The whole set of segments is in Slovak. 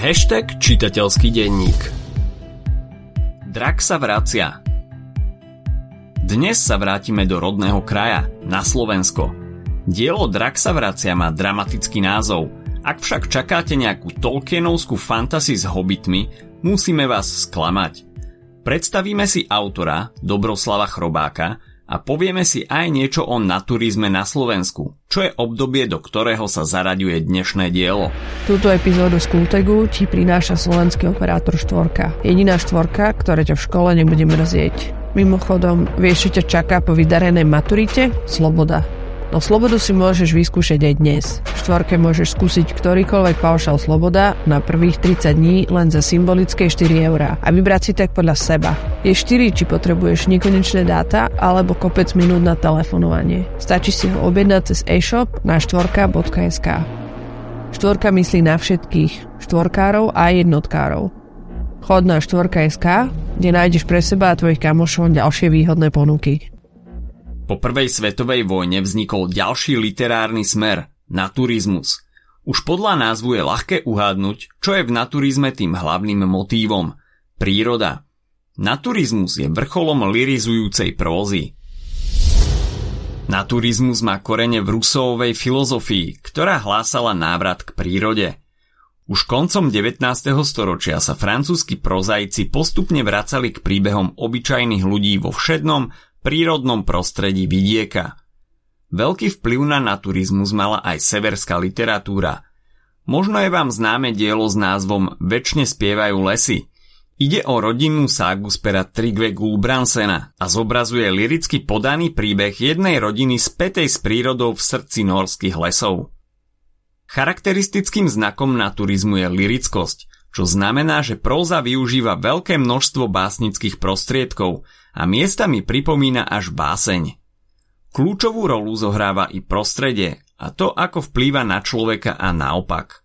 Hashtag čitateľský denník Drak sa vracia Dnes sa vrátime do rodného kraja, na Slovensko. Dielo Drak sa vracia má dramatický názov. Ak však čakáte nejakú Tolkienovskú fantasy s hobitmi, musíme vás sklamať. Predstavíme si autora Dobroslava Chrobáka, a povieme si aj niečo o naturizme na Slovensku, čo je obdobie, do ktorého sa zaraďuje dnešné dielo. Túto epizódu z Kultegu ti prináša slovenský operátor štvorka. Jediná štvorka, ktoré ťa v škole nebude mrzieť. Mimochodom, vieš, čo ťa čaká po vydarenej maturite? Sloboda. No slobodu si môžeš vyskúšať aj dnes. V štvorke môžeš skúsiť ktorýkoľvek paušal sloboda na prvých 30 dní len za symbolické 4 eurá a vybrať si tak podľa seba. Je 4, či potrebuješ nekonečné dáta alebo kopec minút na telefonovanie. Stačí si ho objednať cez e-shop na štvorka.sk. Štvorka myslí na všetkých, štvorkárov a jednotkárov. Chod na štvorka.sk, kde nájdeš pre seba a tvojich kamošov ďalšie výhodné ponuky. Po prvej svetovej vojne vznikol ďalší literárny smer, naturizmus. Už podľa názvu je ľahké uhádnuť, čo je v naturizme tým hlavným motívom. Príroda. Naturizmus je vrcholom lirizujúcej prózy. Naturizmus má korene v Rusovej filozofii, ktorá hlásala návrat k prírode. Už koncom 19. storočia sa francúzski prozaici postupne vracali k príbehom obyčajných ľudí vo všednom prírodnom prostredí vidieka. Veľký vplyv na naturizmus mala aj severská literatúra. Možno je vám známe dielo s názvom Večne spievajú lesy. Ide o rodinnú ságu z pera Trigve Gulbransena a zobrazuje liricky podaný príbeh jednej rodiny spätej s prírodou v srdci norských lesov. Charakteristickým znakom naturizmu je lirickosť, čo znamená, že próza využíva veľké množstvo básnických prostriedkov – a miestami pripomína až báseň. Kľúčovú rolu zohráva i prostredie a to, ako vplýva na človeka a naopak.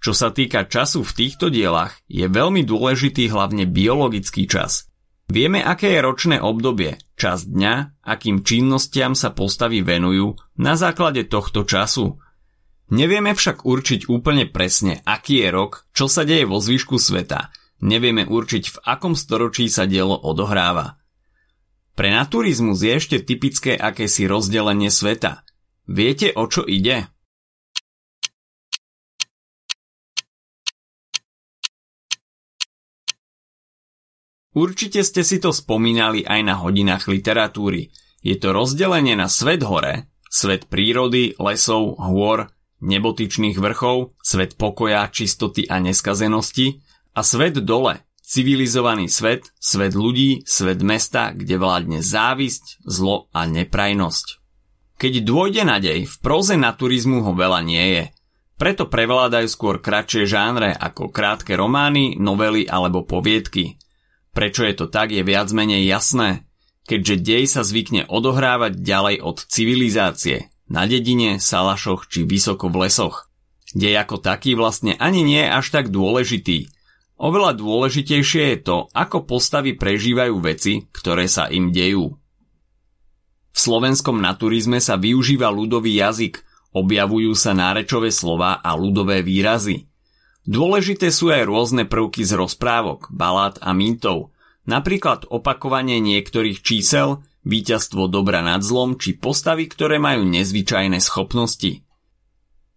Čo sa týka času v týchto dielach, je veľmi dôležitý hlavne biologický čas. Vieme, aké je ročné obdobie, čas dňa, akým činnostiam sa postavy venujú na základe tohto času. Nevieme však určiť úplne presne, aký je rok, čo sa deje vo zvyšku sveta – nevieme určiť, v akom storočí sa dielo odohráva. Pre naturizmus je ešte typické akési rozdelenie sveta. Viete, o čo ide? Určite ste si to spomínali aj na hodinách literatúry. Je to rozdelenie na svet hore, svet prírody, lesov, hôr, nebotyčných vrchov, svet pokoja, čistoty a neskazenosti a svet dole, civilizovaný svet, svet ľudí, svet mesta, kde vládne závisť, zlo a neprajnosť. Keď dôjde na dej, v proze naturizmu ho veľa nie je. Preto prevládajú skôr kratšie žánre ako krátke romány, novely alebo poviedky. Prečo je to tak je viac menej jasné, keďže dej sa zvykne odohrávať ďalej od civilizácie, na dedine, salašoch či vysoko v lesoch. Dej ako taký vlastne ani nie je až tak dôležitý, Oveľa dôležitejšie je to, ako postavy prežívajú veci, ktoré sa im dejú. V slovenskom naturizme sa využíva ľudový jazyk, objavujú sa nárečové slova a ľudové výrazy. Dôležité sú aj rôzne prvky z rozprávok, balát a mýtov, napríklad opakovanie niektorých čísel, víťazstvo dobra nad zlom či postavy, ktoré majú nezvyčajné schopnosti.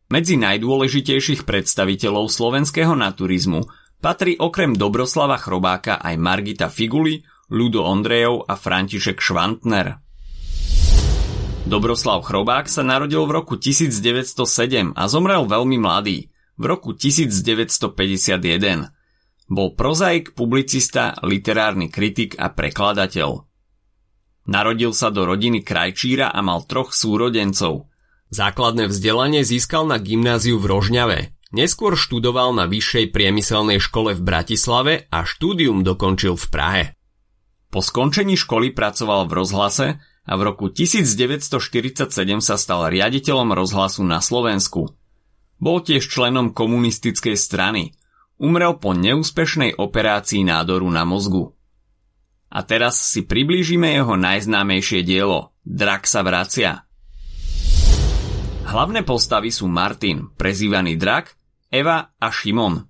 Medzi najdôležitejších predstaviteľov slovenského naturizmu patrí okrem Dobroslava Chrobáka aj Margita Figuli, Ludo Ondrejov a František Švantner. Dobroslav Chrobák sa narodil v roku 1907 a zomrel veľmi mladý, v roku 1951. Bol prozaik, publicista, literárny kritik a prekladateľ. Narodil sa do rodiny krajčíra a mal troch súrodencov. Základné vzdelanie získal na gymnáziu v Rožňave, Neskôr študoval na vyššej priemyselnej škole v Bratislave a štúdium dokončil v Prahe. Po skončení školy pracoval v rozhlase a v roku 1947 sa stal riaditeľom rozhlasu na Slovensku. Bol tiež členom komunistickej strany. Umrel po neúspešnej operácii nádoru na mozgu. A teraz si priblížime jeho najznámejšie dielo Drak sa vracia. Hlavné postavy sú Martin, prezývaný Drak, Eva a Šimon.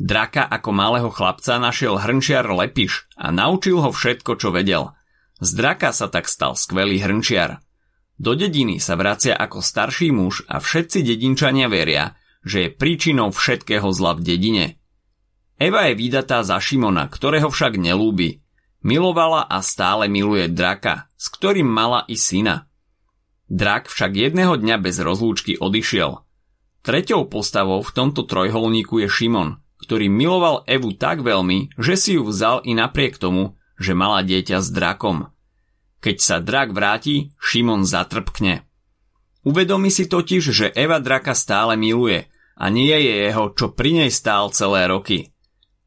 Draka ako malého chlapca našiel hrnčiar Lepiš a naučil ho všetko, čo vedel. Z draka sa tak stal skvelý hrnčiar. Do dediny sa vracia ako starší muž a všetci dedinčania veria, že je príčinou všetkého zla v dedine. Eva je vydatá za Šimona, ktorého však nelúbi. Milovala a stále miluje draka, s ktorým mala i syna. Drak však jedného dňa bez rozlúčky odišiel. Treťou postavou v tomto trojholníku je Šimon – ktorý miloval Evu tak veľmi, že si ju vzal i napriek tomu, že mala dieťa s drakom. Keď sa drak vráti, Šimon zatrpkne. Uvedomí si totiž, že Eva draka stále miluje a nie je jeho, čo pri nej stál celé roky.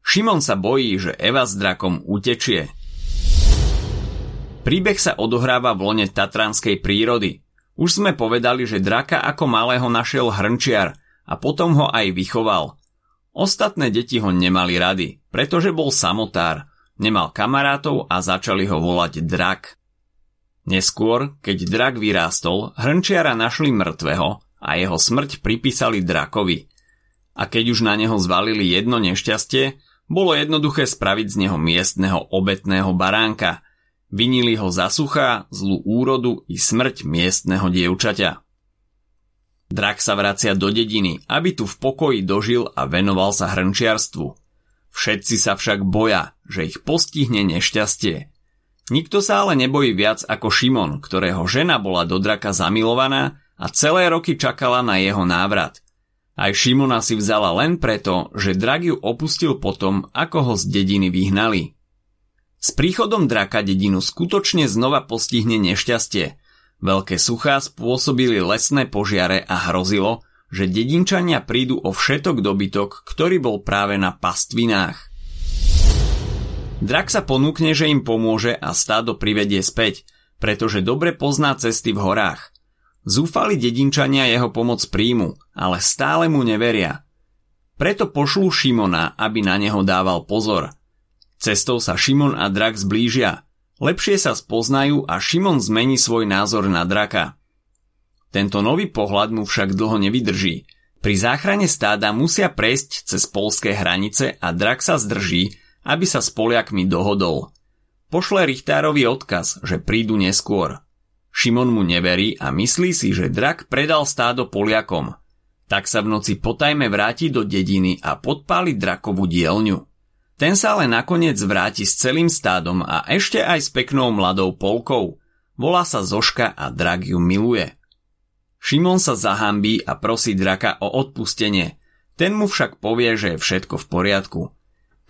Šimon sa bojí, že Eva s drakom utečie. Príbeh sa odohráva v lone tatranskej prírody. Už sme povedali, že draka ako malého našiel hrnčiar a potom ho aj vychoval – Ostatné deti ho nemali rady, pretože bol samotár, nemal kamarátov a začali ho volať drak. Neskôr, keď drak vyrástol, hrnčiara našli mŕtvého a jeho smrť pripísali drakovi. A keď už na neho zvalili jedno nešťastie, bolo jednoduché spraviť z neho miestneho obetného baránka. Vinili ho za suchá, zlú úrodu i smrť miestneho dievčaťa. Drak sa vracia do dediny, aby tu v pokoji dožil a venoval sa hrnčiarstvu. Všetci sa však boja, že ich postihne nešťastie. Nikto sa ale nebojí viac ako Šimon, ktorého žena bola do draka zamilovaná a celé roky čakala na jeho návrat. Aj Šimona si vzala len preto, že drak ju opustil potom, ako ho z dediny vyhnali. S príchodom draka dedinu skutočne znova postihne nešťastie – Veľké suchá spôsobili lesné požiare a hrozilo, že dedinčania prídu o všetok dobytok, ktorý bol práve na pastvinách. Drak sa ponúkne, že im pomôže a stádo privedie späť, pretože dobre pozná cesty v horách. Zúfali dedinčania jeho pomoc príjmu, ale stále mu neveria. Preto pošlú Šimona, aby na neho dával pozor. Cestou sa Šimon a Drak zblížia – Lepšie sa spoznajú a Šimon zmení svoj názor na draka. Tento nový pohľad mu však dlho nevydrží. Pri záchrane stáda musia prejsť cez polské hranice a drak sa zdrží, aby sa s Poliakmi dohodol. Pošle Richtárovi odkaz, že prídu neskôr. Šimon mu neverí a myslí si, že drak predal stádo Poliakom. Tak sa v noci potajme vráti do dediny a podpáli drakovú dielňu. Ten sa ale nakoniec vráti s celým stádom a ešte aj s peknou mladou polkou. Volá sa Zoška a drak ju miluje. Šimon sa zahambí a prosí draka o odpustenie. Ten mu však povie, že je všetko v poriadku.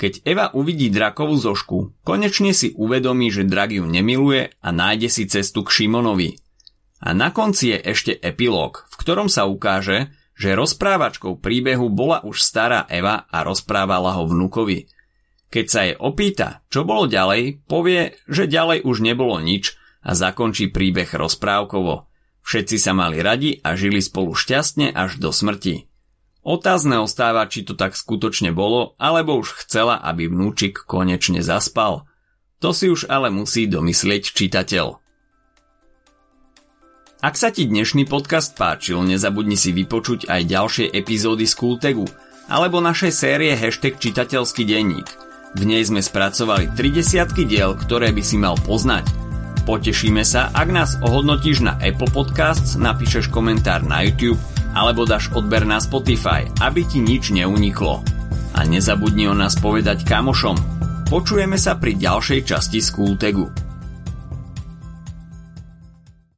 Keď Eva uvidí drakovú Zošku, konečne si uvedomí, že drak ju nemiluje a nájde si cestu k Šimonovi. A na konci je ešte epilóg, v ktorom sa ukáže, že rozprávačkou príbehu bola už stará Eva a rozprávala ho vnukovi – keď sa jej opýta, čo bolo ďalej, povie, že ďalej už nebolo nič a zakončí príbeh rozprávkovo. Všetci sa mali radi a žili spolu šťastne až do smrti. Otázne ostáva, či to tak skutočne bolo, alebo už chcela, aby vnúčik konečne zaspal. To si už ale musí domyslieť čitateľ. Ak sa ti dnešný podcast páčil, nezabudni si vypočuť aj ďalšie epizódy z Kultegu alebo našej série hashtag čitateľský denník – v nej sme spracovali 30 diel, ktoré by si mal poznať. Potešíme sa, ak nás ohodnotíš na Apple Podcasts, napíšeš komentár na YouTube alebo dáš odber na Spotify, aby ti nič neuniklo. A nezabudni o nás povedať kamošom. Počujeme sa pri ďalšej časti Skultegu.